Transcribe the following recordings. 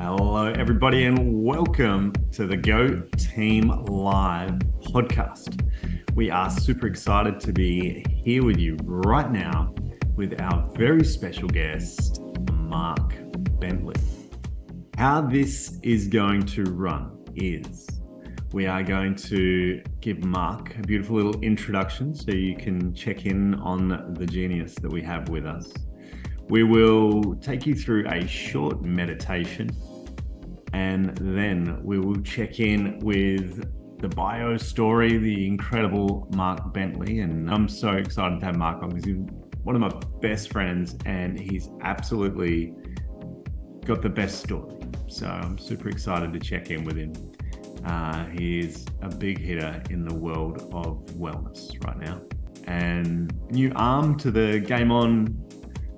Hello, everybody, and welcome to the Go Team Live podcast. We are super excited to be here with you right now with our very special guest, Mark Bentley. How this is going to run is we are going to give Mark a beautiful little introduction so you can check in on the genius that we have with us. We will take you through a short meditation and then we will check in with the bio story, the incredible Mark Bentley. And I'm so excited to have Mark on because he's one of my best friends and he's absolutely got the best story. So I'm super excited to check in with him. Uh, he is a big hitter in the world of wellness right now. And new arm to the Game On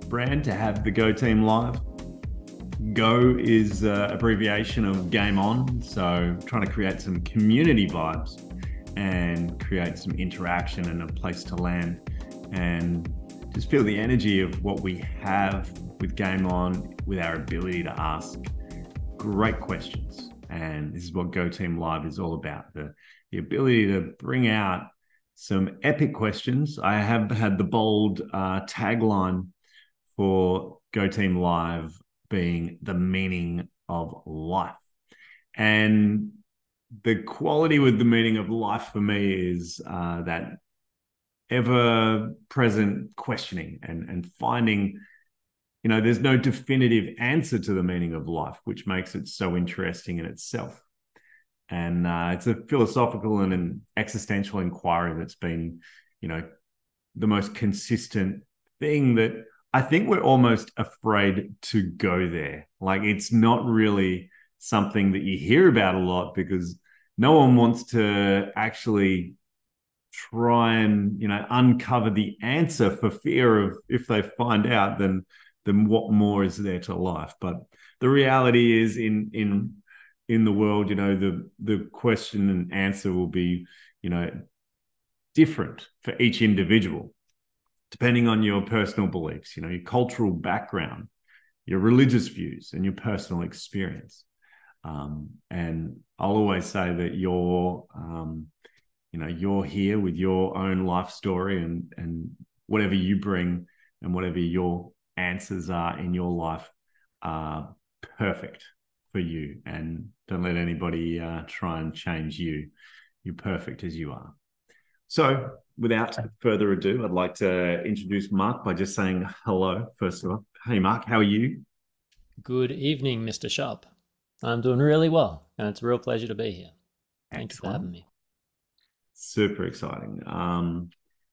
brand to have the Go Team Live. Go is uh, abbreviation of Game On, so trying to create some community vibes and create some interaction and a place to land and just feel the energy of what we have with Game On with our ability to ask great questions and this is what Go Team Live is all about the, the ability to bring out some epic questions. I have had the bold uh, tagline for Go Team Live being the meaning of life. And the quality with the meaning of life for me is uh, that ever present questioning and, and finding you know, there's no definitive answer to the meaning of life, which makes it so interesting in itself. And uh, it's a philosophical and an existential inquiry that's been, you know, the most consistent thing that I think we're almost afraid to go there. Like it's not really something that you hear about a lot because no one wants to actually try and you know uncover the answer for fear of if they find out then then what more is there to life? But the reality is in in in the world, you know, the the question and answer will be, you know, different for each individual, depending on your personal beliefs, you know, your cultural background, your religious views, and your personal experience. Um, and I'll always say that you're, um, you know, you're here with your own life story and and whatever you bring and whatever your answers are in your life are perfect for you. And don't let anybody uh, try and change you. You're perfect as you are. So without further ado i'd like to introduce mark by just saying hello first of all. Hey mark how are you? Good evening mr sharp. I'm doing really well and it's a real pleasure to be here. Thank Excellent. you for having me. Super exciting. Um,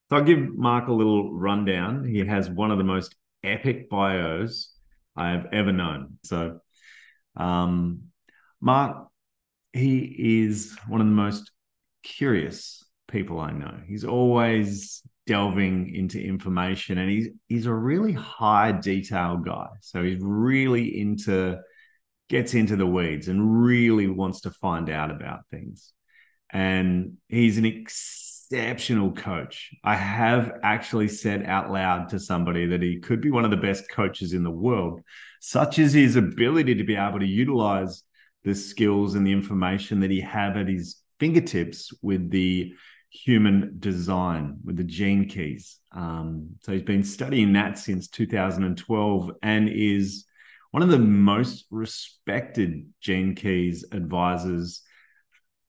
so I'll give Mark a little rundown. He has one of the most epic bios I have ever known. So, um, Mark, he is one of the most curious people I know. He's always delving into information and he's he's a really high detail guy. So he's really into gets into the weeds and really wants to find out about things. And he's an exceptional coach. I have actually said out loud to somebody that he could be one of the best coaches in the world, such as his ability to be able to utilize the skills and the information that he have at his fingertips with the human design with the gene keys. Um, so he's been studying that since 2012 and is one of the most respected gene keys advisors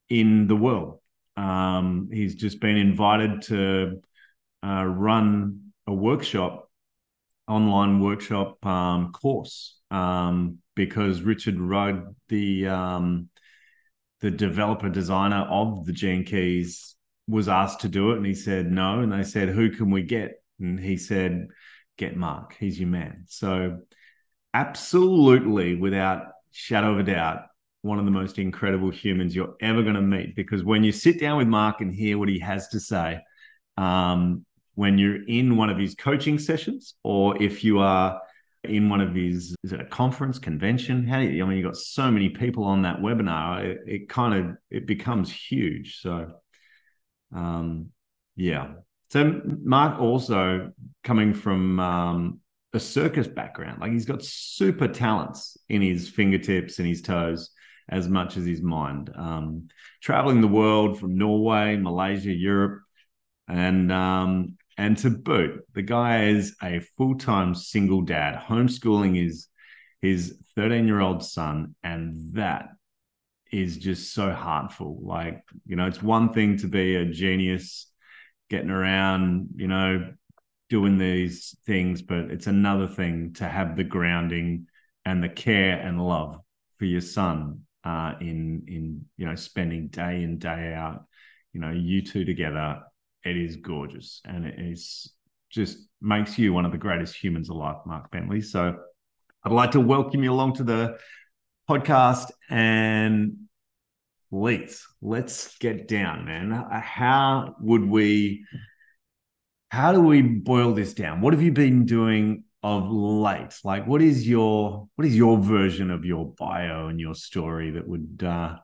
in the world. Um, he's just been invited to uh, run a workshop, online workshop um, course, um, because Richard Rudd, the um, the developer designer of the Gene Keys, was asked to do it, and he said no. And they said, "Who can we get?" And he said, "Get Mark. He's your man." So, absolutely, without shadow of a doubt, one of the most incredible humans you're ever going to meet because when you sit down with Mark and hear what he has to say, um, when you're in one of his coaching sessions, or if you are in one of his, is it a conference, convention? How do you, I mean, you've got so many people on that webinar, it, it kind of, it becomes huge. So, um, yeah. So Mark also coming from um, a circus background. Like he's got super talents in his fingertips and his toes as much as his mind. Um, traveling the world from Norway, Malaysia, Europe, and um, and to boot, the guy is a full time single dad, homeschooling his his 13 year old son, and that is just so heartful. Like you know, it's one thing to be a genius, getting around, you know, doing these things, but it's another thing to have the grounding and the care and love for your son uh, in in you know spending day in day out, you know, you two together. It is gorgeous, and it is just makes you one of the greatest humans alive, Mark Bentley. So, I'd like to welcome you along to the podcast and please let's get down man how would we how do we boil this down? What have you been doing of late? Like, what is your what is your version of your bio and your story that would uh,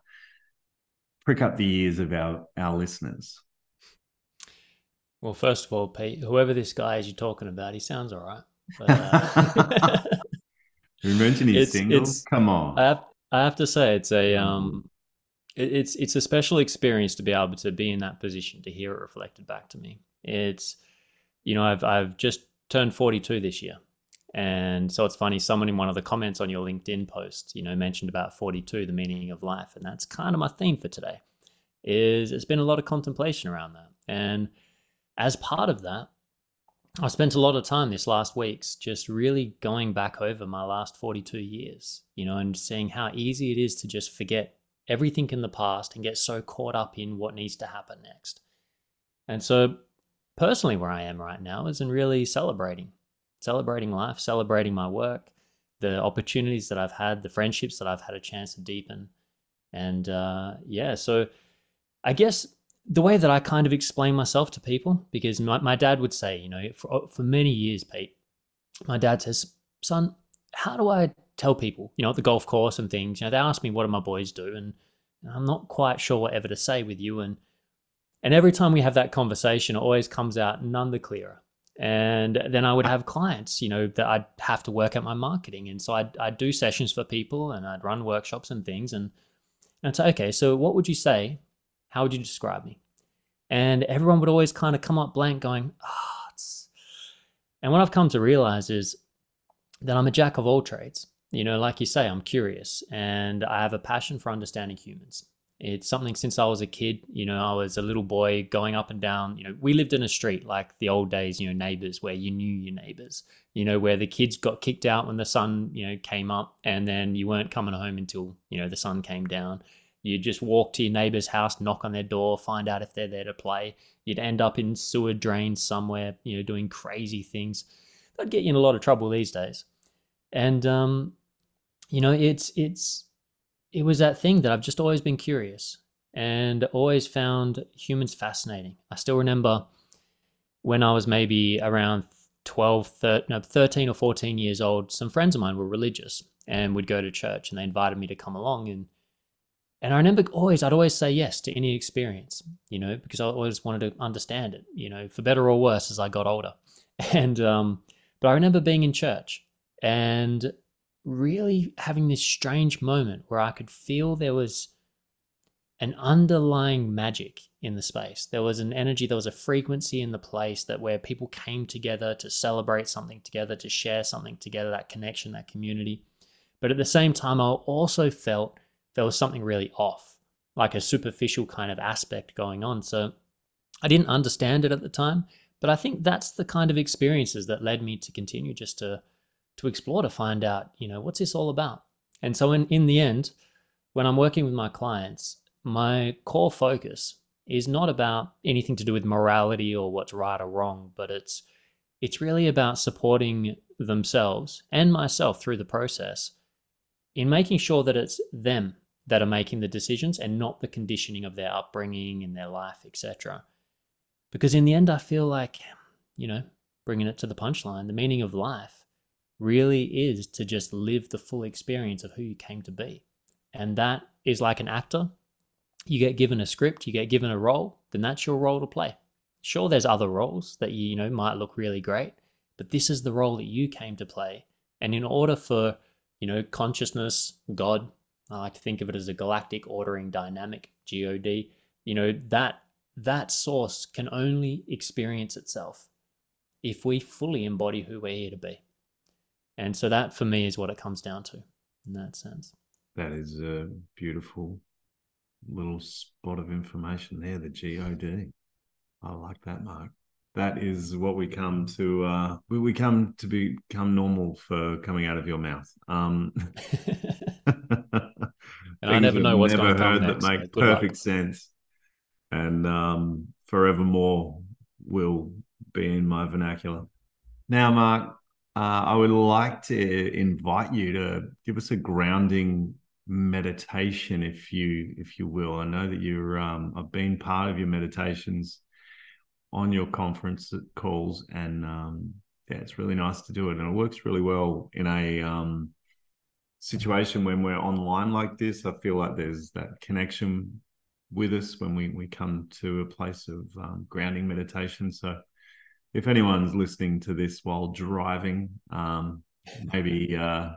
prick up the ears of our our listeners? Well, first of all, Pete, whoever this guy is you're talking about, he sounds all right. But, uh, you mentioned he's it's, single. It's, Come on. I have, I have to say, it's a um, it, it's it's a special experience to be able to be in that position to hear it reflected back to me. It's you know, I've I've just turned 42 this year. And so it's funny, someone in one of the comments on your LinkedIn post, you know, mentioned about 42, the meaning of life. And that's kind of my theme for today. Is it's been a lot of contemplation around that. And as part of that, I spent a lot of time this last weeks just really going back over my last 42 years, you know, and seeing how easy it is to just forget everything in the past and get so caught up in what needs to happen next. And so personally where I am right now is in really celebrating, celebrating life, celebrating my work, the opportunities that I've had, the friendships that I've had a chance to deepen. And uh, yeah, so I guess the way that I kind of explain myself to people, because my, my dad would say, you know, for, uh, for many years, Pete, my dad says, son, how do I tell people, you know, at the golf course and things, you know, they ask me, what do my boys do? And I'm not quite sure whatever to say with you. And and every time we have that conversation, it always comes out none the clearer. And then I would have clients, you know, that I'd have to work at my marketing. And so I'd, I'd do sessions for people and I'd run workshops and things. And, and I'd say, okay, so what would you say? How would you describe me? And everyone would always kind of come up blank going, ah, oh, and what I've come to realize is that I'm a jack of all trades. You know, like you say, I'm curious and I have a passion for understanding humans. It's something since I was a kid, you know, I was a little boy going up and down. You know, we lived in a street like the old days, you know, neighbors where you knew your neighbors, you know, where the kids got kicked out when the sun, you know, came up and then you weren't coming home until, you know, the sun came down. You just walk to your neighbor's house, knock on their door, find out if they're there to play. You'd end up in sewer drains somewhere, you know, doing crazy things. That'd get you in a lot of trouble these days. And, um, you know, it's, it's, it was that thing that I've just always been curious and always found humans fascinating. I still remember when I was maybe around 12, 13, no, 13 or 14 years old, some friends of mine were religious and would go to church and they invited me to come along. And, and I remember always, I'd always say yes to any experience, you know, because I always wanted to understand it, you know, for better or worse as I got older. And, um, but I remember being in church and really having this strange moment where I could feel there was an underlying magic in the space. There was an energy, there was a frequency in the place that where people came together to celebrate something together, to share something together, that connection, that community. But at the same time, I also felt there was something really off, like a superficial kind of aspect going on. So I didn't understand it at the time, but I think that's the kind of experiences that led me to continue just to to explore to find out, you know, what's this all about? And so in, in the end, when I'm working with my clients, my core focus is not about anything to do with morality or what's right or wrong, but it's it's really about supporting themselves and myself through the process in making sure that it's them that are making the decisions and not the conditioning of their upbringing and their life, etc. Because in the end, I feel like, you know, bringing it to the punchline, the meaning of life really is to just live the full experience of who you came to be. And that is like an actor. You get given a script, you get given a role, then that's your role to play. Sure, there's other roles that you, you know might look really great, but this is the role that you came to play. And in order for, you know, consciousness, God, I like to think of it as a galactic ordering dynamic, God, you know, that that source can only experience itself if we fully embody who we're here to be. And so that for me is what it comes down to in that sense. That is a beautiful little spot of information there, the God. I like that, Mark. That is what we come to. Uh, we, we come to become normal for coming out of your mouth. Um, and I never know what's never going next, that make perfect luck. sense, and um, forevermore will be in my vernacular. Now, Mark, uh, I would like to invite you to give us a grounding meditation, if you if you will. I know that you're um, I've been part of your meditations on your conference calls, and um, yeah, it's really nice to do it, and it works really well in a um, situation when we're online like this. I feel like there's that connection with us when we we come to a place of um, grounding meditation. So if anyone's listening to this while driving, um, maybe uh,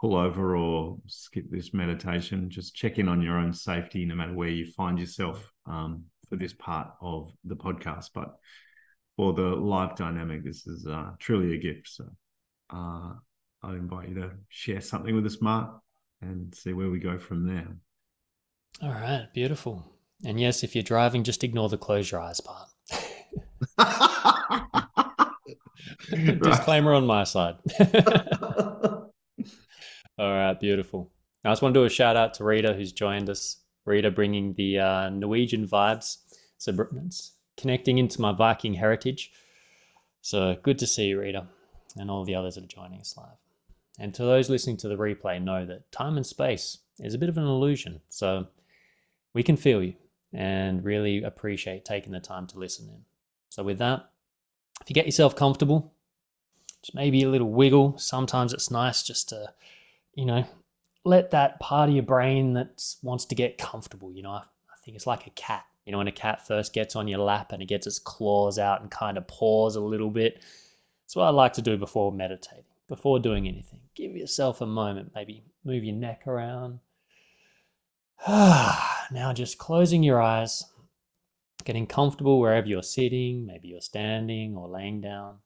pull over or skip this meditation. Just check in on your own safety, no matter where you find yourself um, for this part of the podcast. But for the live dynamic, this is uh, truly a gift. So uh, I invite you to share something with us, Mark, and see where we go from there. All right, beautiful. And yes, if you're driving, just ignore the close your eyes part. Disclaimer on my side. All right, beautiful. I just want to do a shout out to Rita who's joined us. Rita bringing the uh, Norwegian vibes. So it's connecting into my Viking heritage. So good to see you, Rita, and all the others that are joining us live. And to those listening to the replay, know that time and space is a bit of an illusion. So we can feel you and really appreciate taking the time to listen in. So, with that, if you get yourself comfortable, just maybe a little wiggle. Sometimes it's nice just to, you know, let that part of your brain that wants to get comfortable. You know, I, think it's like a cat. You know, when a cat first gets on your lap and it gets its claws out and kind of paws a little bit. That's what I like to do before meditating, before doing anything. Give yourself a moment, maybe move your neck around. now just closing your eyes getting comfortable wherever you're sitting, maybe you're standing or laying down.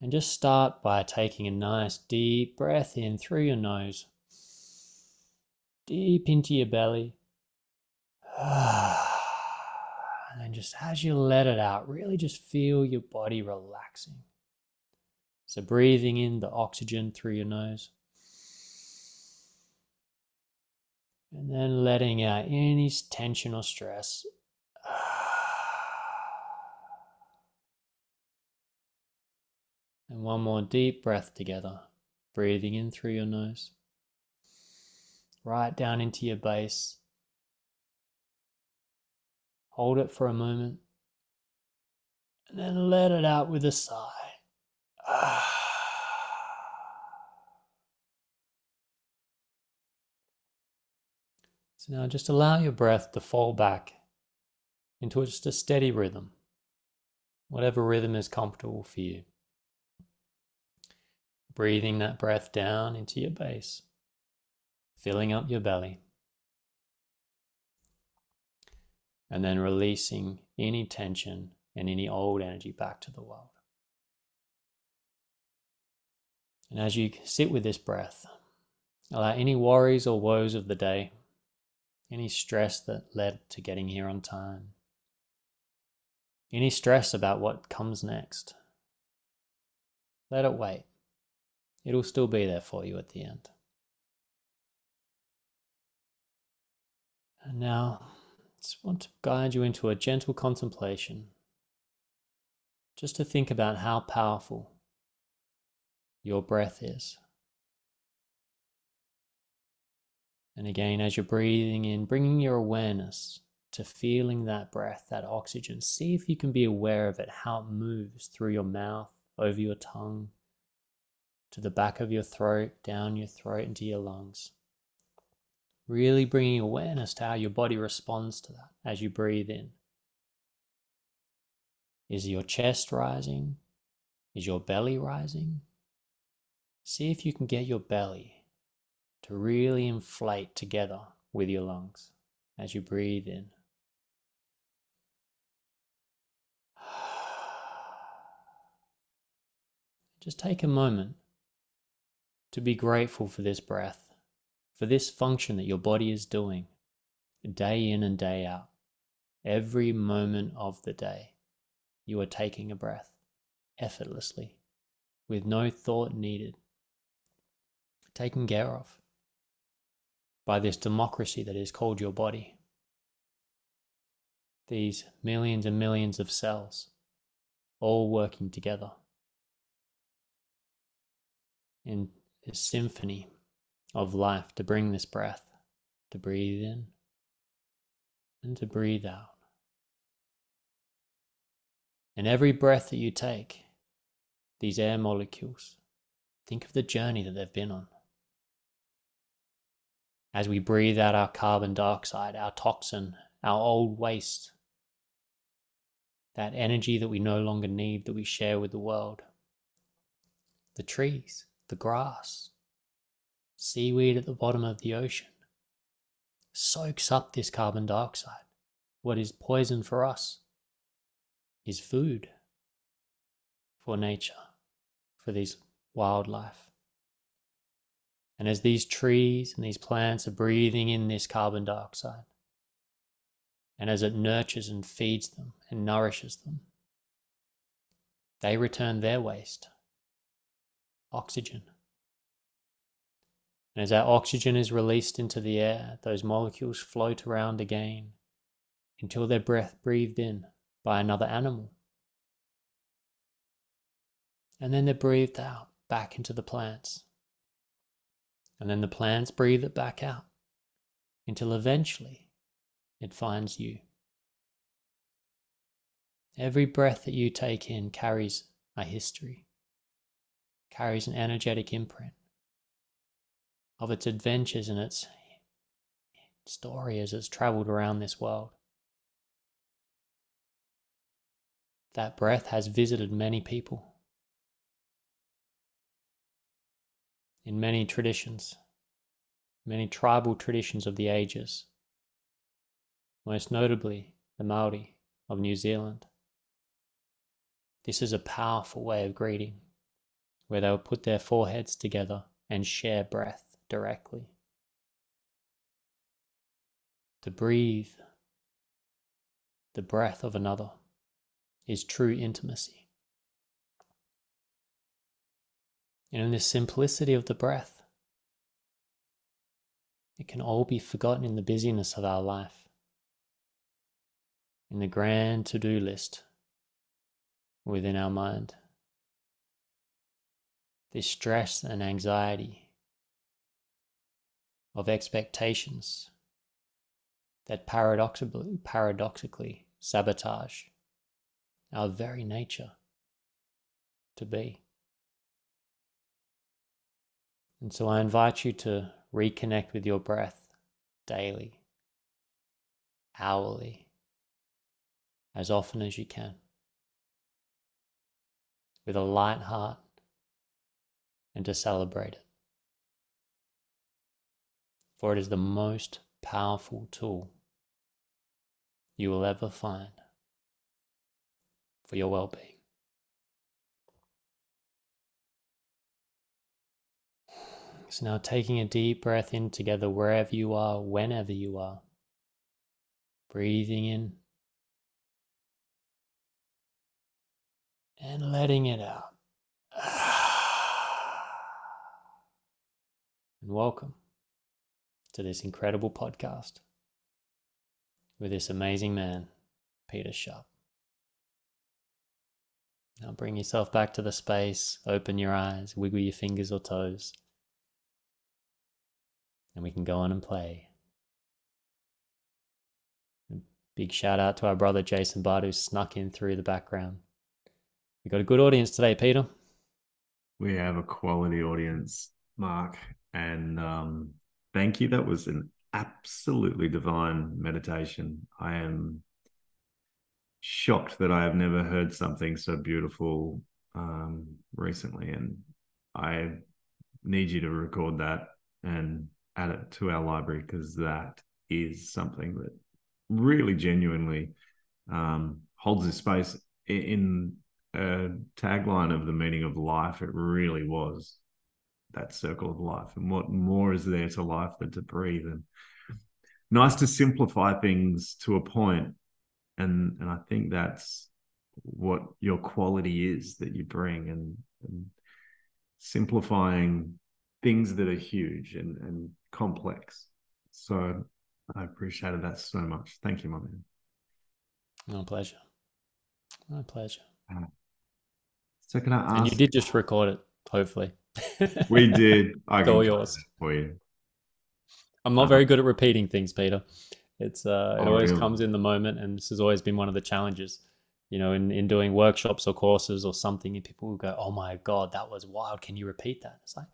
And just start by taking a nice deep breath in through your nose, deep into your belly. And then just as you let it out, really just feel your body relaxing. So, breathing in the oxygen through your nose. And then letting out any tension or stress. And one more deep breath together, breathing in through your nose, right down into your base. Hold it for a moment, and then let it out with a sigh. So now just allow your breath to fall back into just a steady rhythm, whatever rhythm is comfortable for you. Breathing that breath down into your base, filling up your belly, and then releasing any tension and any old energy back to the world. And as you sit with this breath, allow any worries or woes of the day any stress that led to getting here on time, any stress about what comes next. Let it wait. It'll still be there for you at the end. And now, I just want to guide you into a gentle contemplation, just to think about how powerful your breath is. And again, as you're breathing in, bringing your awareness to feeling that breath, that oxygen. See if you can be aware of it, how it moves through your mouth, over your tongue, to the back of your throat, down your throat, into your lungs. Really bringing awareness to how your body responds to that as you breathe in. Is your chest rising? Is your belly rising? See if you can get your belly to really inflate together with your lungs as you breathe in. Just take a moment to be grateful for this breath, for this function that your body is doing day in and day out. Every moment of the day, you are taking a breath effortlessly with no thought needed, taken care of by this democracy that is called your body. These millions and millions of cells all working together in this symphony of life to bring this breath, to breathe in and to breathe out. And every breath that you take, these air molecules, think of the journey that they've been on. As we breathe out our carbon dioxide, our toxin, our old waste, that energy that we no longer need that we share with the world, the trees, the grass, seaweed at the bottom of the ocean soaks up this carbon dioxide. What is poison for us is food for nature, for these wildlife. And as these trees and these plants are breathing in this carbon dioxide, and as it nurtures and feeds them and nourishes them, they return their waste oxygen. And as that oxygen is released into the air, those molecules float around again until they're breath breathed in by another animal. And then they're breathed out back into the plants. And then the plants breathe it back out until eventually it finds you. Every breath that you take in carries a history carries an energetic imprint of its adventures and its story as it's traveled around this world. That breath has visited many people in many traditions, many tribal traditions of the ages, most notably the Maori of New Zealand. This is a powerful way of greeting where they will put their foreheads together and share breath directly. To breathe the breath of another is true intimacy. And in the simplicity of the breath, it can all be forgotten in the busyness of our life, in the grand to do list within our mind. This stress and anxiety of expectations that paradoxically, paradoxically sabotage our very nature to be. And so I invite you to reconnect with your breath daily, hourly, as often as you can, with a light heart and to celebrate it. For it is the most powerful tool you will ever find for your well being. So now taking a deep breath in together wherever you are, whenever you are. Breathing in and letting it out. and welcome to this incredible podcast with this amazing man, Peter Sharp. Now bring yourself back to the space, open your eyes, wiggle your fingers or toes, and we can go on and play. Big shout out to our brother Jason Bard who snuck in through the background. We got a good audience today, Peter. We have a quality audience, Mark. And um, thank you. That was an absolutely divine meditation. I am shocked that I have never heard something so beautiful um, recently, and I need you to record that and add it to our library because that is something that really genuinely um, holds its space in a tagline of the meaning of life. It really was that circle of life, and what more is there to life than to breathe? And nice to simplify things to a point, and and I think that's what your quality is that you bring, and, and simplifying things that are huge and, and complex. So I appreciated that so much. Thank you, my man. My pleasure. My pleasure. Uh, so can I ask? And you did just record it, hopefully. we did. I all yours for you. I'm not uh, very good at repeating things, Peter. It's uh, it oh, always really? comes in the moment, and this has always been one of the challenges. You know, in, in doing workshops or courses or something, and people will go, "Oh my god, that was wild! Can you repeat that?" It's like,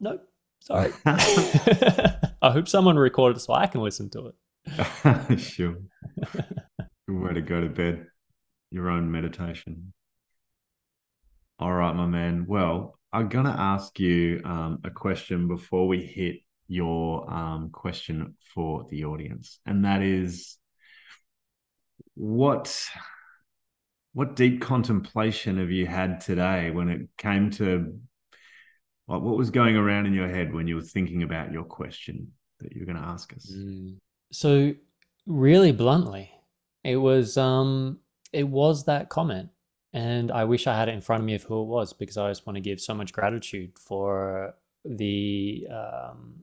no, sorry. I hope someone recorded so I can listen to it. sure. Good way to go to bed. Your own meditation. All right, my man. Well, I'm going to ask you um, a question before we hit your um, question for the audience, and that is, what what deep contemplation have you had today when it came to what, what was going around in your head when you were thinking about your question that you were going to ask us? Mm. So, really bluntly, it was um, it was that comment, and I wish I had it in front of me of who it was because I just want to give so much gratitude for the um,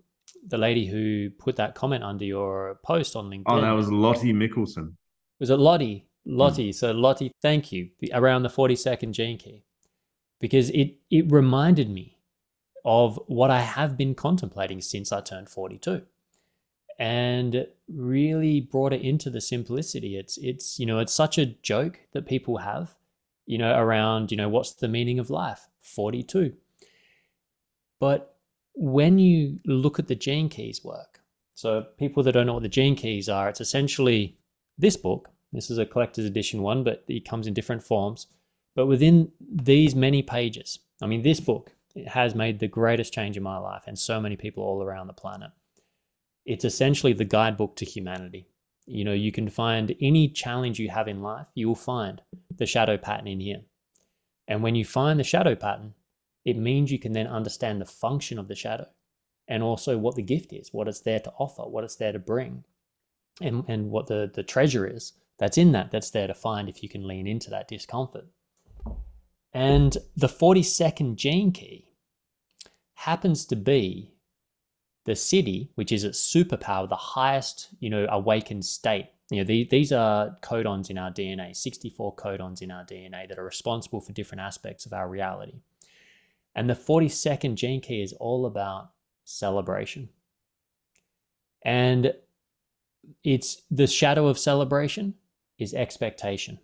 the lady who put that comment under your post on LinkedIn. Oh, that was Lottie Mickelson. Was it Lottie? Lottie. Mm. So Lottie, thank you around the forty second gene key because it it reminded me of what I have been contemplating since I turned 42 and really brought it into the simplicity. It's, it's, you know, it's such a joke that people have, you know, around, you know, what's the meaning of life? 42. But when you look at the gene keys work, so people that don't know what the gene keys are, it's essentially this book. This is a collector's edition one, but it comes in different forms. But within these many pages, I mean, this book it has made the greatest change in my life and so many people all around the planet. It's essentially the guidebook to humanity. You know, you can find any challenge you have in life, you will find the shadow pattern in here. And when you find the shadow pattern, it means you can then understand the function of the shadow and also what the gift is, what it's there to offer, what it's there to bring, and, and what the, the treasure is that's in that that's there to find if you can lean into that discomfort. And the 42nd gene key happens to be the siddhi, which is its superpower, the highest, you know, awakened state. You know, the, these are codons in our DNA, 64 codons in our DNA that are responsible for different aspects of our reality. And the 42nd gene key is all about celebration. And it's the shadow of celebration is expectation.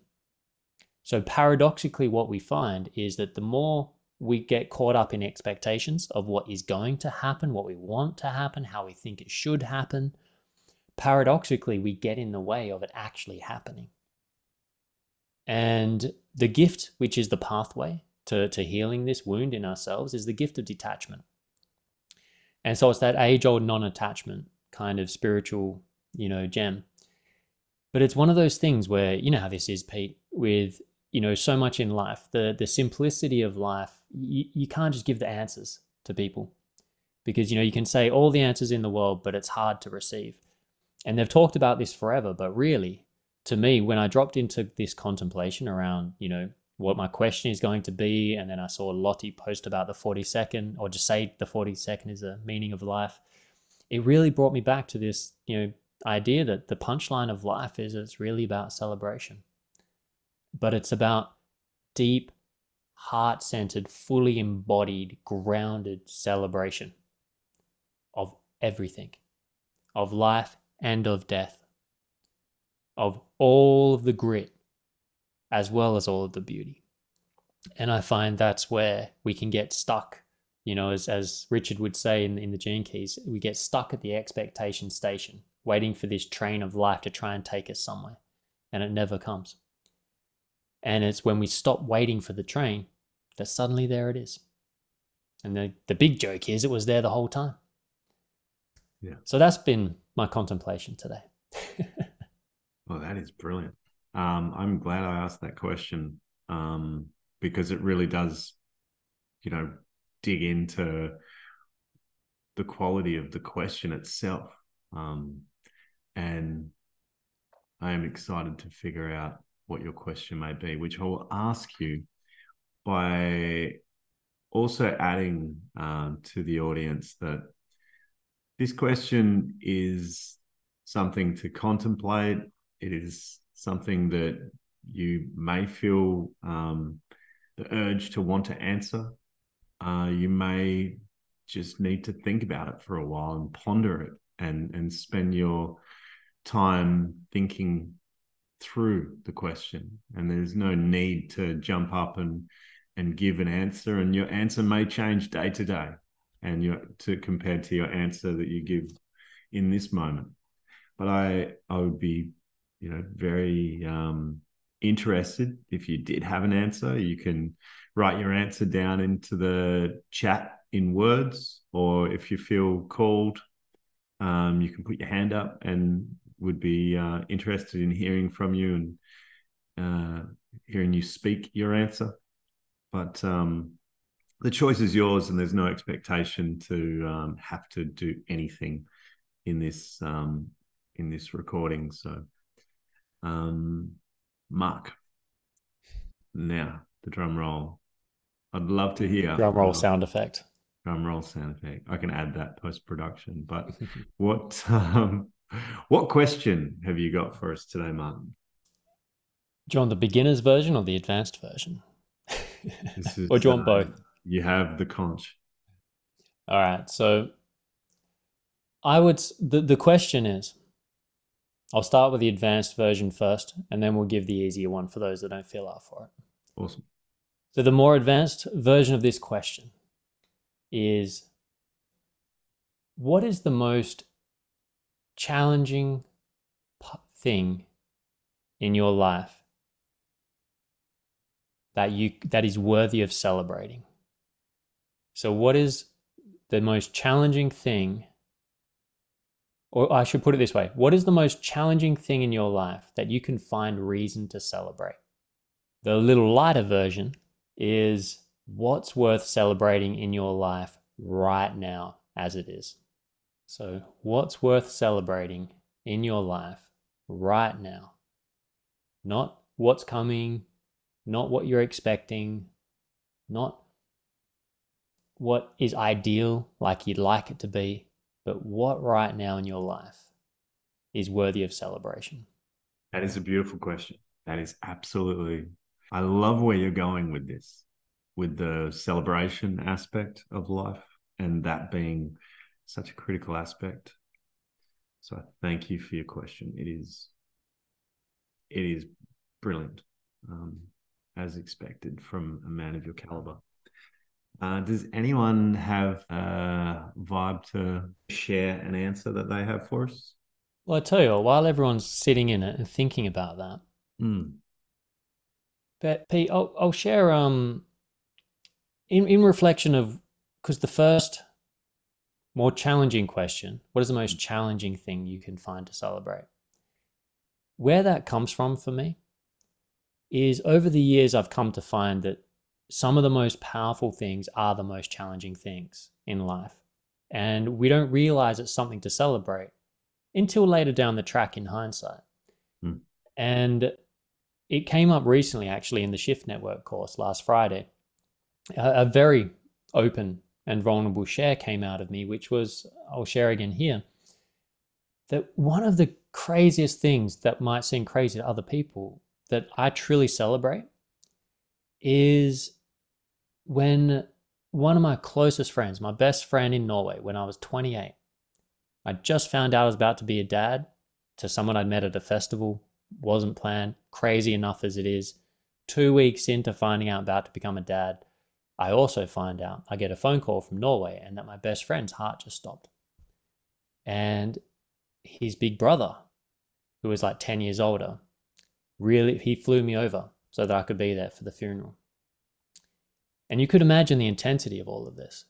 So paradoxically, what we find is that the more we get caught up in expectations of what is going to happen, what we want to happen, how we think it should happen, paradoxically, we get in the way of it actually happening. And the gift, which is the pathway to, to healing this wound in ourselves, is the gift of detachment. And so it's that age old non attachment kind of spiritual, you know, gem. But it's one of those things where, you know how this is, Pete, with you know so much in life the the simplicity of life you, you can't just give the answers to people. Because you know you can say all the answers in the world but it's hard to receive. And they've talked about this forever but really to me when i dropped into this contemplation around you know what my question is going to be and then i saw lottie post about the 42nd or just say the 42nd is a meaning of life it really brought me back to this you know idea that the punchline of life is it's really about celebration but it's about deep, heart centered, fully embodied, grounded celebration of everything, of life and of death, of all of the grit as well as all of the beauty. And I find that's where we can get stuck. You know, as, as Richard would say in, in the Gene Keys, we get stuck at the expectation station, waiting for this train of life to try and take us somewhere and it never comes. And it's when we stop waiting for the train that suddenly there it is. And the, the big joke is it was there the whole time. Yeah. So that's been my contemplation today. well, that is brilliant. Um, I'm glad I asked that question um, because it really does, you know, dig into the quality of the question itself. Um, and I am excited to figure out what your question may be, which I will ask you by also adding um, to the audience that this question is something to contemplate. It is something that you may feel um, the urge to want to answer. Uh, you may just need to think about it for a while and ponder it and and spend your time thinking through the question and there's no need to jump up and and give an answer and your answer may change day to day and you to compared to your answer that you give in this moment. But i i would be you know very um interested. If you did have an answer you can write your answer down into the chat in words, or if you feel called, um, you can put your hand up and would be uh, interested in hearing from you and uh, hearing you speak your answer. But um, the choice is yours, and there's no expectation to um, have to do anything in this um, in this recording. So, um, Mark, now the drum roll. I'd love to hear drum roll sound effect drum roll sound effect. I can add that post production. But what um, what question have you got for us today, Martin? Do you want the beginner's version or the advanced version? Is, or do you want both? You have the conch. All right. So I would the, the question is I'll start with the advanced version first, and then we'll give the easier one for those that don't feel up for it. Awesome. So the more advanced version of this question is what is the most challenging thing in your life that you that is worthy of celebrating so what is the most challenging thing or I should put it this way what is the most challenging thing in your life that you can find reason to celebrate the little lighter version is what's worth celebrating in your life right now as it is. So, what's worth celebrating in your life right now? Not what's coming, not what you're expecting, not what is ideal like you'd like it to be, but what right now in your life is worthy of celebration? That is a beautiful question. That is absolutely, I love where you're going with this with the celebration aspect of life and that being such a critical aspect. So thank you for your question. It is it is brilliant, um, as expected from a man of your caliber. Uh, does anyone have a vibe to share an answer that they have for us? Well, I tell you, while everyone's sitting in it and thinking about that, mm. but Pete, I'll, I'll share um in, in reflection of because the first more challenging question what is the most challenging thing you can find to celebrate? Where that comes from for me is over the years i've come to find that some of the most powerful things are the most challenging things in life. And we don't realize it's something to celebrate until later down the track in hindsight. Hmm. and it came up recently actually in the shift network course last friday a, a very open and vulnerable share came out of me, which was I'll share again here. That one of the craziest things that might seem crazy to other people that I truly celebrate is when one of my closest friends, my best friend in Norway, when I was 28, I just found out I was about to be a dad to someone I'd met at a festival, wasn't planned, crazy enough as it is. Two weeks into finding out about to become a dad, I also find out, I get a phone call from Norway and that my best friend's heart just stopped. And his big brother, who was like 10 years older, really, he flew me over so that I could be there for the funeral. And you could imagine the intensity of all of this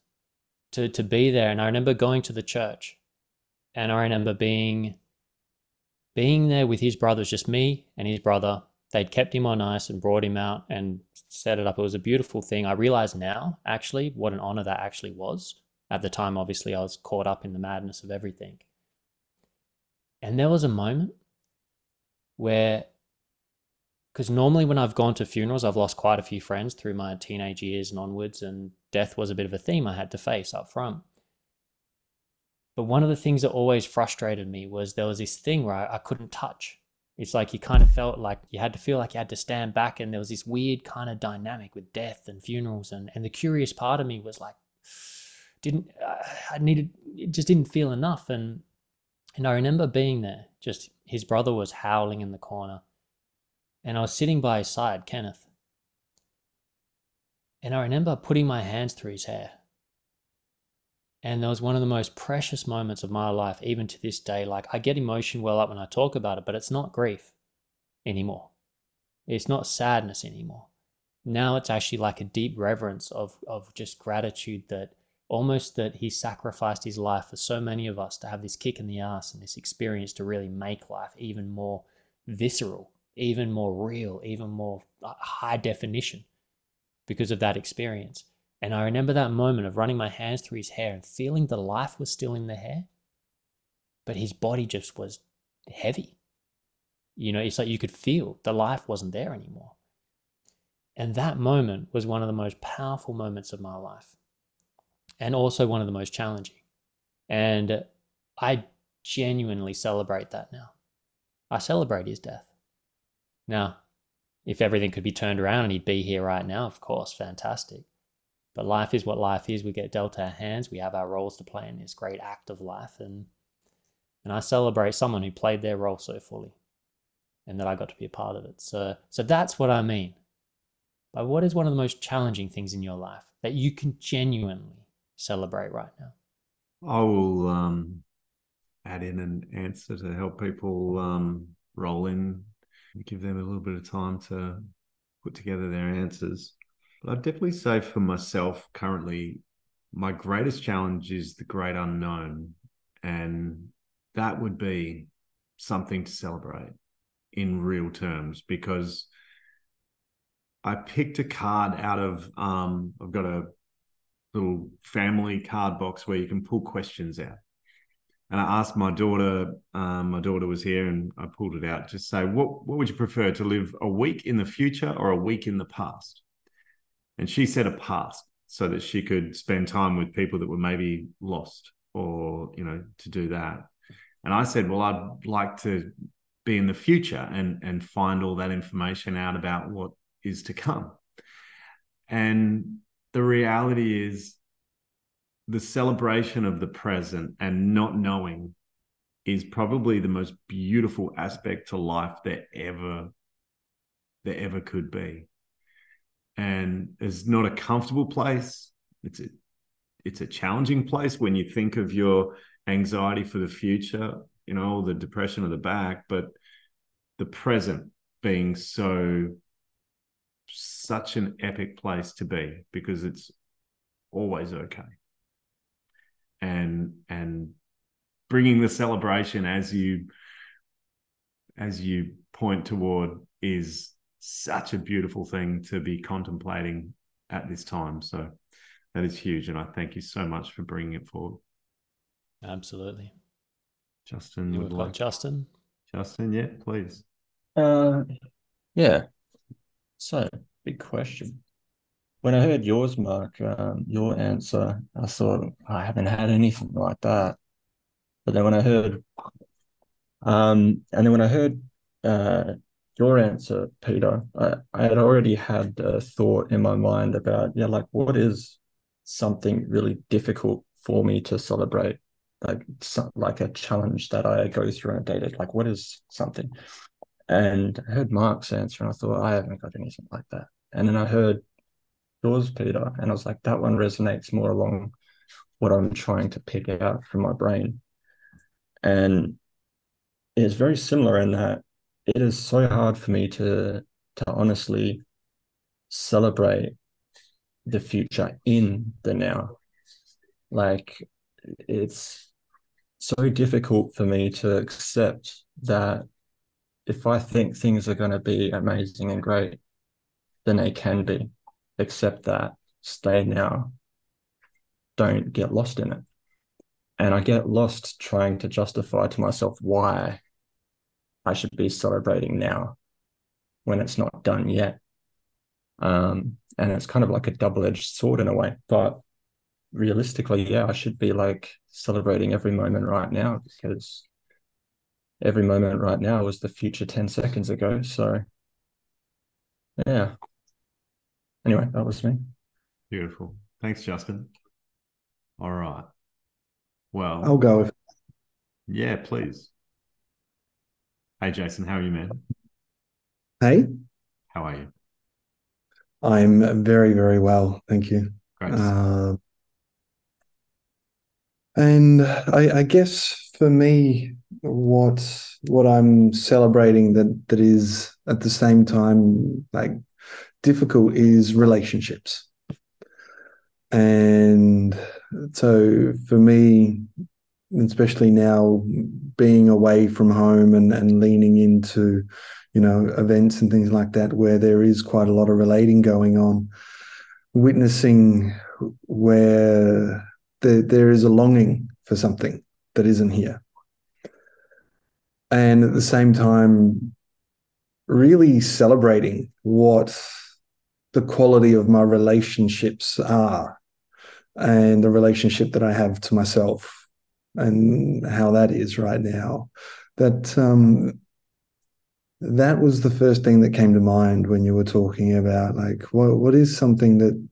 to, to be there. And I remember going to the church and I remember being being there with his brothers, just me and his brother. They'd kept him on ice and brought him out and set it up. It was a beautiful thing. I realize now, actually, what an honor that actually was. At the time, obviously, I was caught up in the madness of everything. And there was a moment where because normally when I've gone to funerals, I've lost quite a few friends through my teenage years and onwards, and death was a bit of a theme I had to face up front. But one of the things that always frustrated me was there was this thing where I, I couldn't touch. It's like you kind of felt like you had to feel like you had to stand back, and there was this weird kind of dynamic with death and funerals. And, and the curious part of me was like, didn't uh, I needed it just didn't feel enough. And and I remember being there, just his brother was howling in the corner and I was sitting by his side, Kenneth. And I remember putting my hands through his hair. And that was one of the most precious moments of my life, even to this day. Like, I get emotion well up when I talk about it, but it's not grief anymore. It's not sadness anymore. Now it's actually like a deep reverence of, of just gratitude that almost that he sacrificed his life for so many of us to have this kick in the ass and this experience to really make life even more visceral even more real, even more uh, high definition because of that experience. And I remember that moment of running my hands through his hair and feeling the life was still in the hair, but his body just was heavy. You know, it's like you could feel the life wasn't there anymore. And that moment was one of the most powerful moments of my life and also one of the most challenging. And I genuinely celebrate that now. I celebrate his death. Now, if everything could be turned around and he'd be here right now, of course, fantastic. But life is what life is. We get dealt our hands. We have our roles to play in this great act of life. And, and I celebrate someone who played their role so fully and that I got to be a part of it. So, so that's what I mean. But what is one of the most challenging things in your life that you can genuinely celebrate right now? I will um, add in an answer to help people um, roll in give them a little bit of time to put together their answers. I'd definitely say for myself currently, my greatest challenge is the great unknown. And that would be something to celebrate in real terms because I picked a card out of um, I've got a little family card box where you can pull questions out and I asked my daughter, um, my daughter was here, and I pulled it out. Just say, what what would you prefer to live a week in the future or a week in the past? And she said a past, so that she could spend time with people that were maybe lost, or you know, to do that. And I said, well, I'd like to be in the future and and find all that information out about what is to come. And the reality is the celebration of the present and not knowing is probably the most beautiful aspect to life that ever there ever could be and it's not a comfortable place. It's a it's a challenging place when you think of your anxiety for the future you know the depression of the back but the present being so such an epic place to be because it's always okay. And and bringing the celebration as you as you point toward is such a beautiful thing to be contemplating at this time. So that is huge and i thank you so much for bringing it forward. Absolutely. Justin you would like justin? Justin yeah please. Uh yeah. So big question. When I heard yours, Mark, um, your answer, I thought I haven't had anything like that. But then when I heard, um, and then when I heard uh, your answer, Peter, I, I had already had a thought in my mind about, yeah, like what is something really difficult for me to celebrate, like some, like a challenge that I go through on a day like what is something? And I heard Mark's answer, and I thought I haven't got anything like that. And then I heard yours, Peter. And I was like, that one resonates more along what I'm trying to pick out from my brain. And it's very similar in that it is so hard for me to to honestly celebrate the future in the now. Like it's so difficult for me to accept that if I think things are going to be amazing and great, then they can be. Accept that, stay now, don't get lost in it. And I get lost trying to justify to myself why I should be celebrating now when it's not done yet. Um, and it's kind of like a double edged sword in a way. But realistically, yeah, I should be like celebrating every moment right now because every moment right now was the future 10 seconds ago. So, yeah. Anyway, that was me. Beautiful. Thanks, Justin. All right. Well, I'll go. If, yeah, please. Hey, Jason, how are you, man? hey, How are you? I'm very, very well. Thank you. Great. to see you. Uh, and I, I guess for me, what what I'm celebrating that that is at the same time like difficult is relationships. And so for me, especially now being away from home and, and leaning into, you know, events and things like that where there is quite a lot of relating going on, witnessing where there, there is a longing for something that isn't here. And at the same time, really celebrating what the quality of my relationships are and the relationship that I have to myself and how that is right now. That um, that was the first thing that came to mind when you were talking about like what what is something that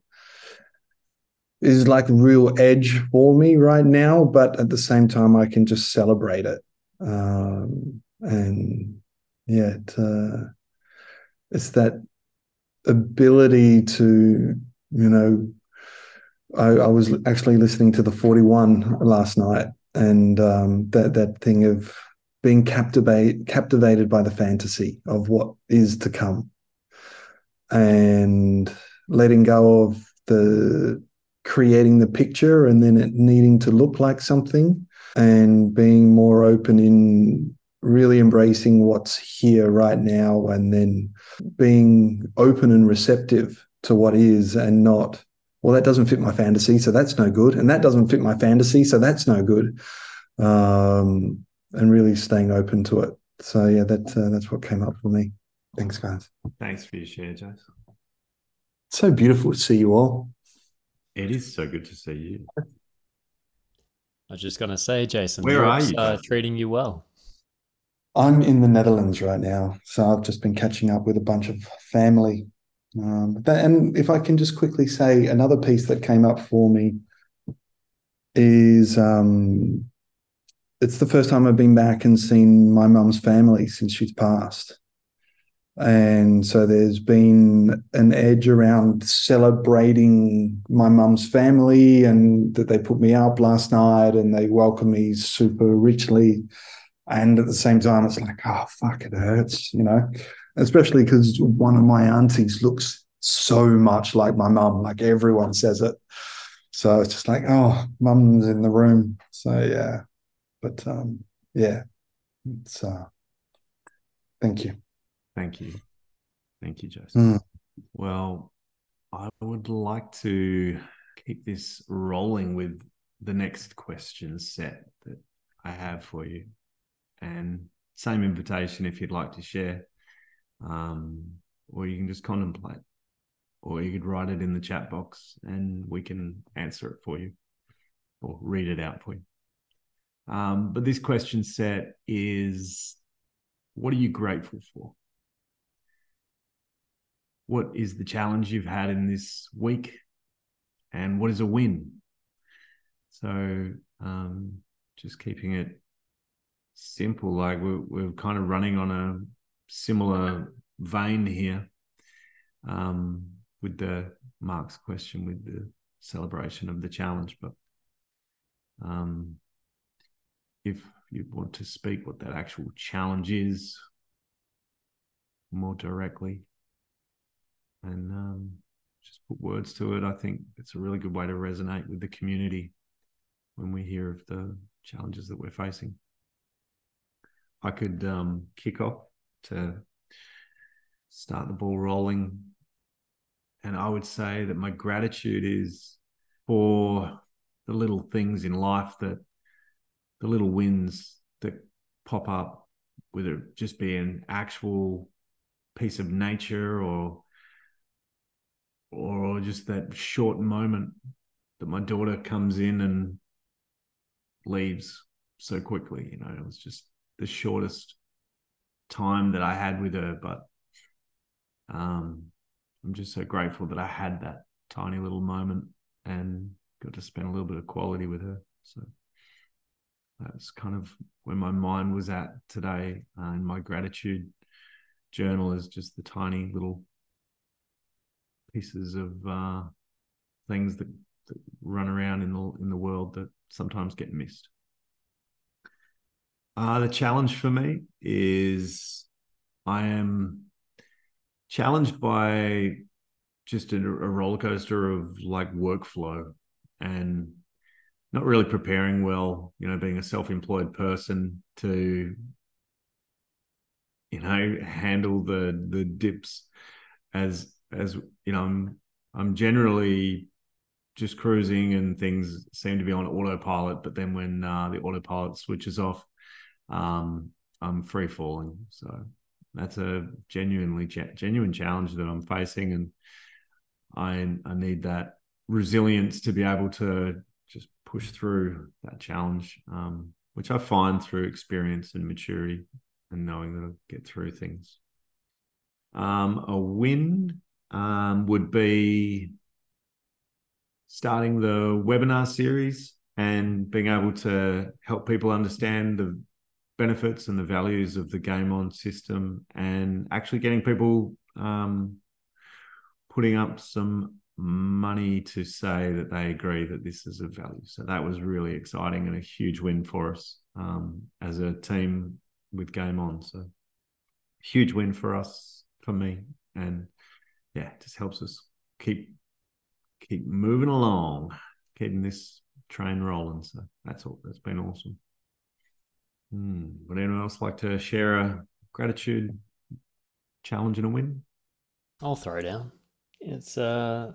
is like real edge for me right now, but at the same time I can just celebrate it. Um, and yeah, uh, it's that ability to you know I, I, was actually listening to the 41 last night and um, that that thing of being captivate captivated by the fantasy of what is to come. And letting go of the creating the picture and then it needing to look like something and being more open in really embracing what's here right now and then being open and receptive to what is and not well that doesn't fit my fantasy so that's no good and that doesn't fit my fantasy so that's no good um, and really staying open to it so yeah that uh, that's what came up for me thanks guys Thanks for your share, Jason. so beautiful to see you all It is so good to see you. I was just gonna say, Jason, Where are you, Uh, treating you well. I'm in the Netherlands right now, so I've just been catching up with a bunch of family. Um, and if I can just quickly say another piece that came up for me is um, it's the first time I've been back and seen my mum's family since she's passed. And so there's been an edge around celebrating my mum's family and that they put me up last night and they welcomed me super richly and at the same time it's like oh fuck it hurts you know especially because one of my aunties looks so much like my mum like everyone says it so it's just like oh mum's in the room so yeah but um yeah it's uh thank you Thank you. Thank you, Jason. Mm. Well, I would like to keep this rolling with the next question set that I have for you. And same invitation if you'd like to share, um, or you can just contemplate, or you could write it in the chat box and we can answer it for you or read it out for you. Um, but this question set is what are you grateful for? What is the challenge you've had in this week? And what is a win? So, um, just keeping it simple, like we're, we're kind of running on a similar vein here um, with the Mark's question, with the celebration of the challenge. But um, if you want to speak what that actual challenge is, more directly and um, just put words to it. I think it's a really good way to resonate with the community when we hear of the challenges that we're facing. I could um, kick off to start the ball rolling. And I would say that my gratitude is for the little things in life that the little wins that pop up, whether it just be an actual piece of nature or or just that short moment that my daughter comes in and leaves so quickly. You know, it was just the shortest time that I had with her, but um, I'm just so grateful that I had that tiny little moment and got to spend a little bit of quality with her. So that's kind of where my mind was at today. Uh, and my gratitude journal is just the tiny little pieces of uh, things that, that run around in the in the world that sometimes get missed. Uh, the challenge for me is I am challenged by just a, a roller coaster of like workflow and not really preparing well, you know, being a self-employed person to you know handle the the dips as as you know I'm I'm generally just cruising and things seem to be on autopilot but then when uh, the autopilot switches off um, I'm free falling so that's a genuinely genuine challenge that I'm facing and I I need that resilience to be able to just push through that challenge um, which I find through experience and maturity and knowing that I'll get through things. Um, a win um, would be starting the webinar series and being able to help people understand the benefits and the values of the GAIM ON system and actually getting people um, putting up some money to say that they agree that this is a value. So that was really exciting and a huge win for us um, as a team with GAIM ON. So huge win for us, for me, and yeah, just helps us keep keep moving along, keeping this train rolling. So that's all. That's been awesome. Hmm. Would anyone else like to share a gratitude challenge and a win? I'll throw down. It's uh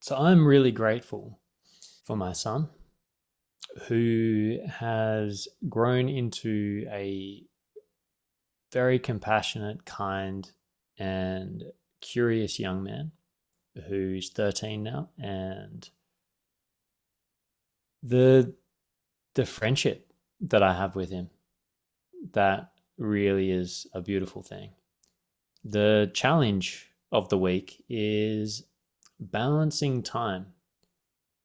so I'm really grateful for my son who has grown into a very compassionate, kind, and curious young man who's 13 now and the the friendship that I have with him that really is a beautiful thing. The challenge of the week is balancing time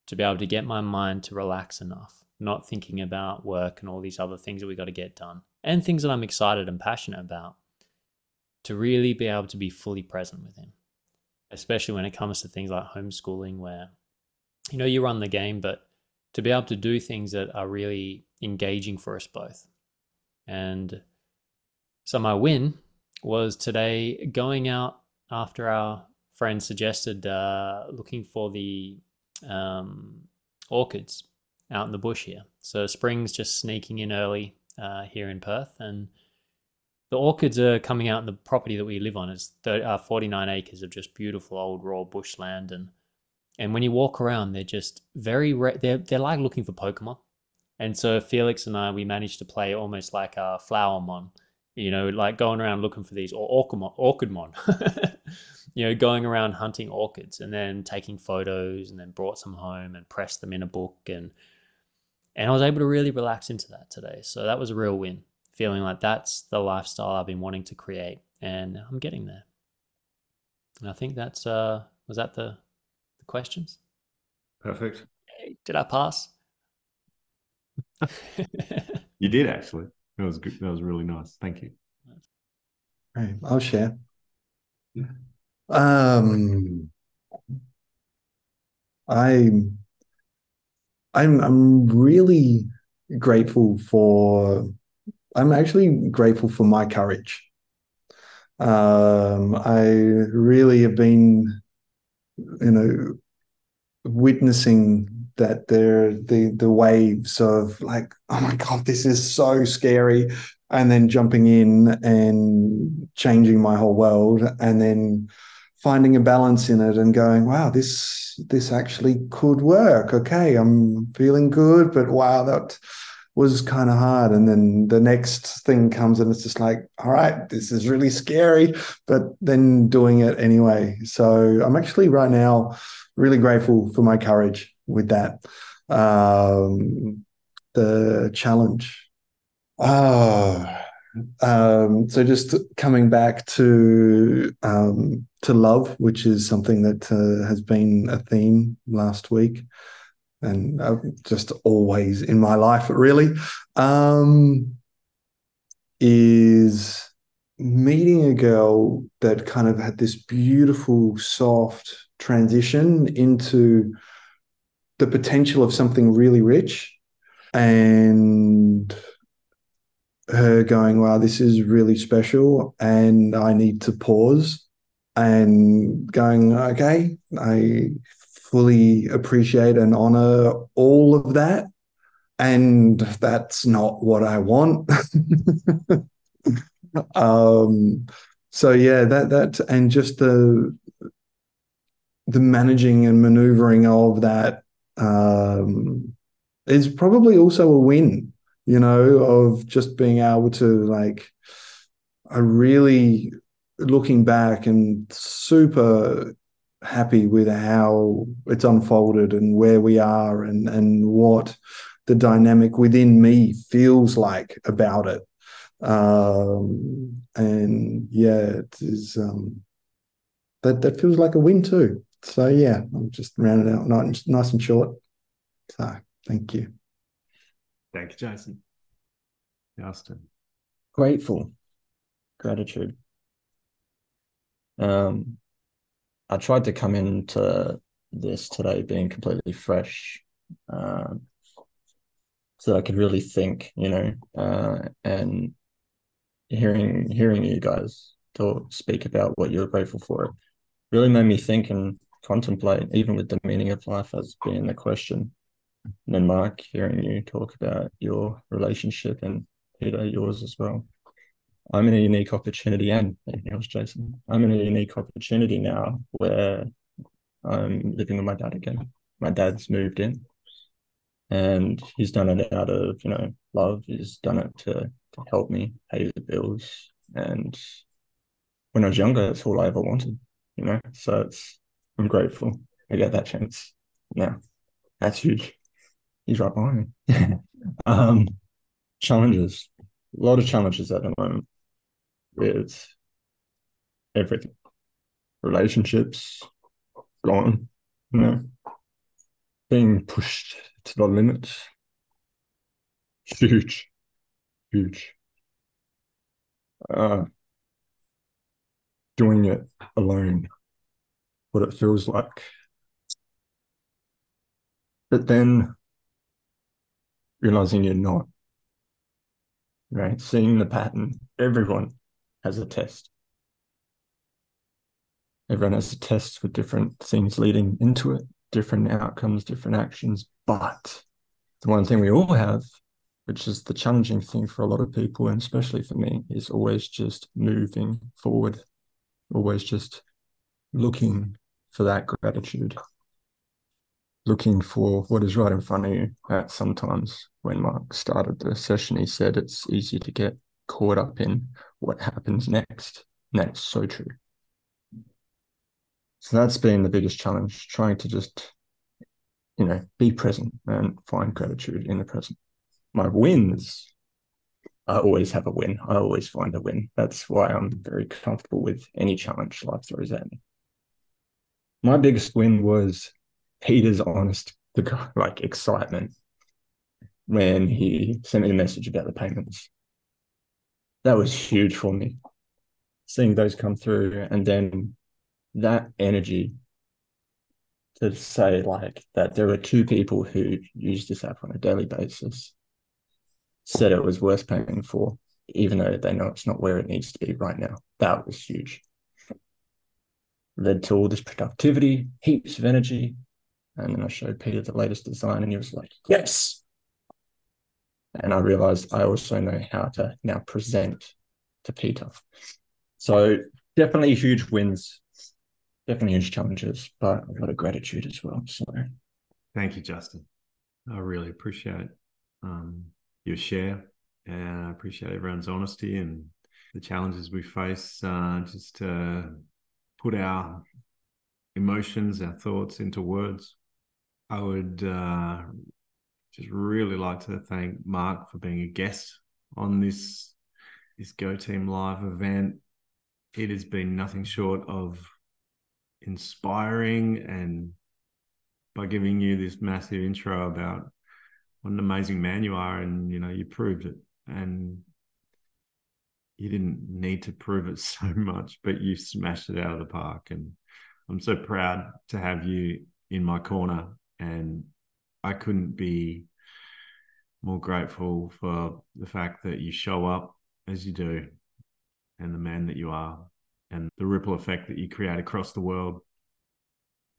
to be able to get my mind to relax enough, not thinking about work and all these other things that we got to get done and things that I'm excited and passionate about to really be able to be fully present with him, especially when it comes to things like homeschooling, where you know you run the game, but to be able to do things that are really engaging for us both. And so my win was today going out after our friend suggested uh, looking for the um, orchids out in the bush here. So spring's just sneaking in early uh, here in Perth, and the orchids are coming out in the property that we live on. It's 30, uh, 49 acres of just beautiful old raw bushland, and and when you walk around, they're just very re- they're they're like looking for Pokemon. And so Felix and I we managed to play almost like a Flowermon, you know, like going around looking for these or Orchidmon, you know, going around hunting orchids and then taking photos and then brought some home and pressed them in a book and and I was able to really relax into that today. So that was a real win feeling like that's the lifestyle I've been wanting to create, and I'm getting there. And I think that's uh, was that the questions. Perfect. Did I pass? you did actually. That was good. That was really nice. Thank you. Right, I'll share. Um, I'm I'm I'm really grateful for I'm actually grateful for my courage. Um, I really have been, you know, witnessing that there the the waves of like, oh my god, this is so scary, and then jumping in and changing my whole world, and then finding a balance in it and going, wow, this this actually could work. Okay, I'm feeling good, but wow, that was kind of hard. And then the next thing comes and it's just like, all right, this is really scary, but then doing it anyway. So I'm actually right now really grateful for my courage with that. Um, the challenge. Oh, um, so just coming back to um, to love, which is something that uh, has been a theme last week, and uh, just always in my life, really, um, is meeting a girl that kind of had this beautiful, soft transition into the potential of something really rich and her going, wow, this is really special. And I need to pause and going, okay, I fully appreciate and honor all of that. And that's not what I want. um, so yeah, that that and just the the managing and maneuvering of that um, is probably also a win you know, of just being able to like, I really looking back and super happy with how it's unfolded and where we are and and what the dynamic within me feels like about it. Um, and yeah, it is um, that that feels like a win too. So yeah, I'm just rounding out nice, nice and short. So thank you. Thank you, Jason. Justin. Grateful. Gratitude. Um, I tried to come into this today being completely fresh, um, so I could really think, you know, uh, and hearing hearing you guys talk speak about what you're grateful for really made me think and contemplate, even with the meaning of life as being the question. And then Mark, hearing you talk about your relationship and Peter, yours as well. I'm in a unique opportunity, and yours, Jason. I'm in a unique opportunity now where I'm living with my dad again. My dad's moved in, and he's done it out of you know love. He's done it to, to help me pay the bills. And when I was younger, that's all I ever wanted, you know. So it's I'm grateful I get that chance Yeah, That's huge. He's right behind me. um, challenges, a lot of challenges at the moment with everything, relationships, gone, you know, being pushed to the limit. Huge, huge. Uh, doing it alone, what it feels like. But then realizing you're not, right? Seeing the pattern. Everyone has a test. Everyone has a test with different things leading into it, different outcomes, different actions. But the one thing we all have, which is the challenging thing for a lot of people, and especially for me, is always just moving forward, always just looking for that gratitude, looking for what is right in front of you. That sometimes when Mark started the session, he said it's easy to get caught up in what happens next. And that's so true. So that's been the biggest challenge, trying to just, you know, be present and find gratitude in the present. My wins, I always have a win. I always find a win. That's why I'm very comfortable with any challenge life throws at me. My biggest win was Peter's honest, like excitement when he sent me the message about the payments. That was huge for me. Seeing those come through and then that energy to say like that there were two people who use this app on a daily basis said it was worth paying for even though they know it's not where it needs to be right now. That was huge. Led to all this productivity, heaps of energy. And then I showed Peter the latest design, and he was like, Yes. And I realized I also know how to now present to Peter. So definitely huge wins, definitely huge challenges, but a lot of gratitude as well. So thank you, Justin. I really appreciate um, your share and I appreciate everyone's honesty and the challenges we face uh, just to put our emotions, our thoughts into words. I would uh, just really like to thank Mark for being a guest on this this Go Team Live event. It has been nothing short of inspiring and by giving you this massive intro about what an amazing man you are and you know you proved it and you didn't need to prove it so much but you smashed it out of the park and i'm so proud to have you in my corner and i couldn't be more grateful for the fact that you show up as you do and the man that you are and the ripple effect that you create across the world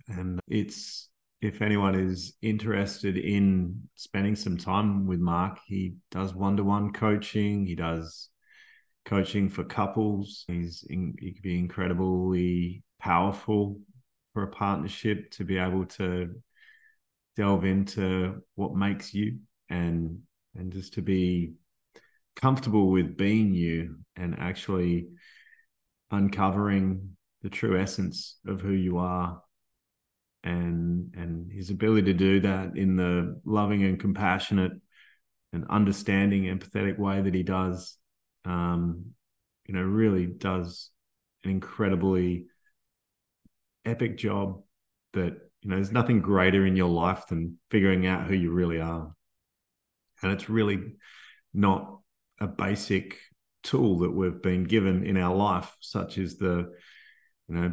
and it's if anyone is interested in spending some time with Mark, he does one to one coaching. He does coaching for couples. He's in, he could be incredibly powerful for a partnership to be able to delve into what makes you and and just to be comfortable with being you and actually uncovering the true essence of who you are and and his ability to do that in the loving and compassionate and understanding empathetic way that he does um, you know really does an incredibly epic job that you know there's nothing greater in your life than figuring out who you really are. And it's really not a basic tool that we've been given in our life such as the you know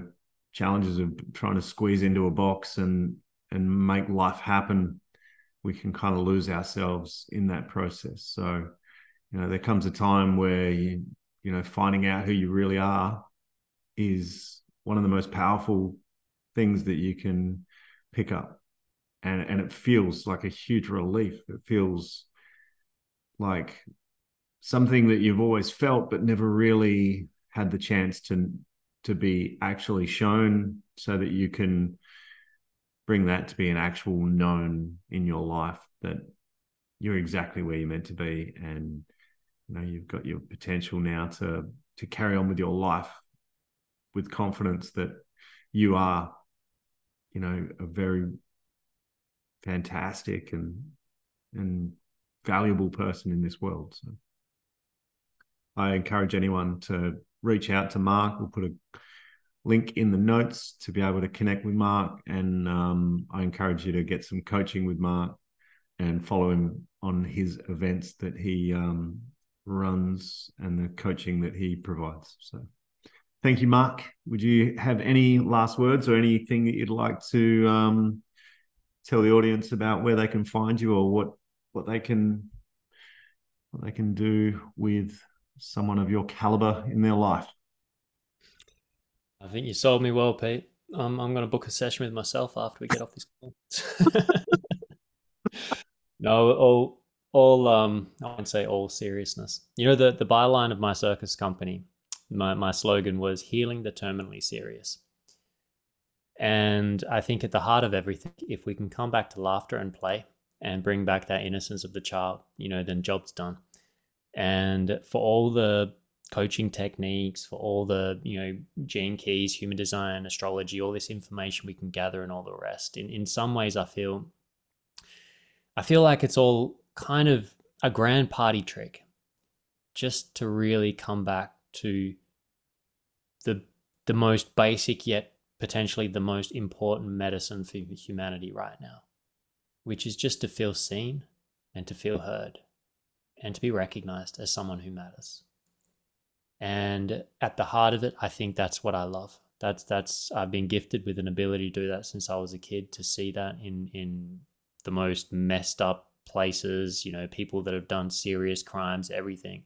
challenges of trying to squeeze into a box and and make life happen. We can kind of lose ourselves in that process. So you know there comes a time where you you know finding out who you really are is one of the most powerful things that you can pick up. And and it feels like a huge relief. It feels like something that you've always felt but never really had the chance to to be actually shown so that you can bring that to be an actual known in your life that you're exactly where you're meant to be and you know you've got your potential now to to carry on with your life with confidence that you are you know a very fantastic and and valuable person in this world so i encourage anyone to reach out to Mark. We'll put a link in the notes to be able to connect with Mark. And um, I encourage you to get some coaching with Mark and follow him on his events that he um, runs and the coaching that he provides. So thank you, Mark. Would you have any last words or anything that you'd like to um, tell the audience about where they can find you or what what they can what they can do with someone of your caliber in their life? I think you sold me well, Pete. I'm going to book a session with myself after we get off this call. no, all, all, um, I won't say all seriousness. You know, the, the byline of my circus company, my, my slogan was healing the terminally serious. And I think at the heart of everything, if we can come back to laughter and play and bring back that innocence of the child, you know, then job's done and for all the coaching techniques for all the you know gene keys human design astrology all this information we can gather and all the rest in in some ways i feel i feel like it's all kind of a grand party trick just to really come back to the the most basic yet potentially the most important medicine for humanity right now which is just to feel seen and to feel heard and to be recognized as someone who matters. And at the heart of it, I think that's what I love. That's that's I've been gifted with an ability to do that since I was a kid to see that in in the most messed up places, you know, people that have done serious crimes, everything.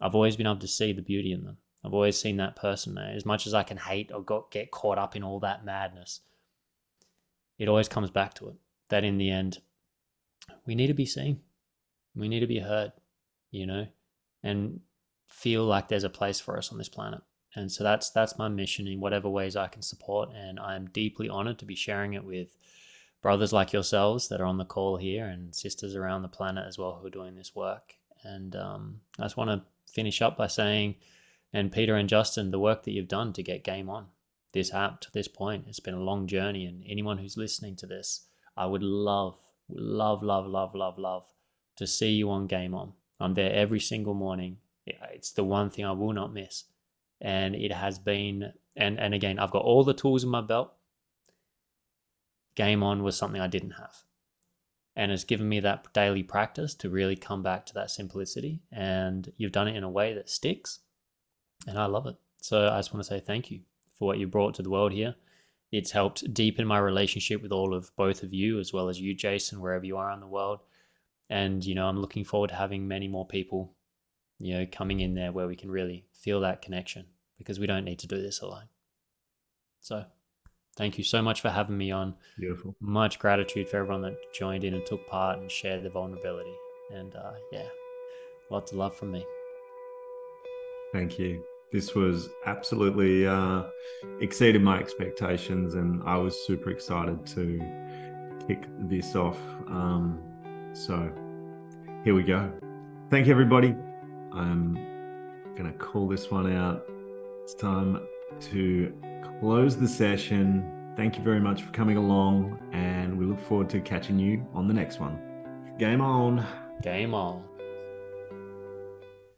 I've always been able to see the beauty in them. I've always seen that person there. As much as I can hate or got, get caught up in all that madness, it always comes back to it. That in the end, we need to be seen. We need to be heard, you know, and feel like there's a place for us on this planet. And so that's that's my mission in whatever ways I can support. And I'm deeply honored to be sharing it with brothers like yourselves that are on the call here and sisters around the planet as well who are doing this work. And um, I just want to finish up by saying, and Peter and Justin, the work that you've done to get GAIM ON, this app to this point, it's been a long journey. And anyone who's listening to this, I would love, love, love, love, love, love to see you on GAIM ON. I'm there every single morning. It's the one thing I will not miss. And it has been, and, and again, I've got all the tools in my belt. GAIM ON was something I didn't have and it's given me that daily practice to really come back to that simplicity. And you've done it in a way that sticks, and I love it. So I just want to say thank you for what you brought to the world here. It's helped deepen my relationship with all of both of you, as well as you, Jason, wherever you are in the world. And you know, I'm looking forward to having many more people, you know, coming in there where we can really feel that connection because we don't need to do this alone. So Thank you so much for having me on. Beautiful. Much gratitude for everyone that joined in and took part and shared their vulnerability. And uh, yeah, lots of love from me. Thank you. This was absolutely uh, exceeded my expectations, and I was super excited to kick this off. Um, so here we go. Thank you, everybody. I'm going to call this one out. It's time to close the session. Thank you very much for coming along, and we look forward to catching you on the next one. Game on. Game on.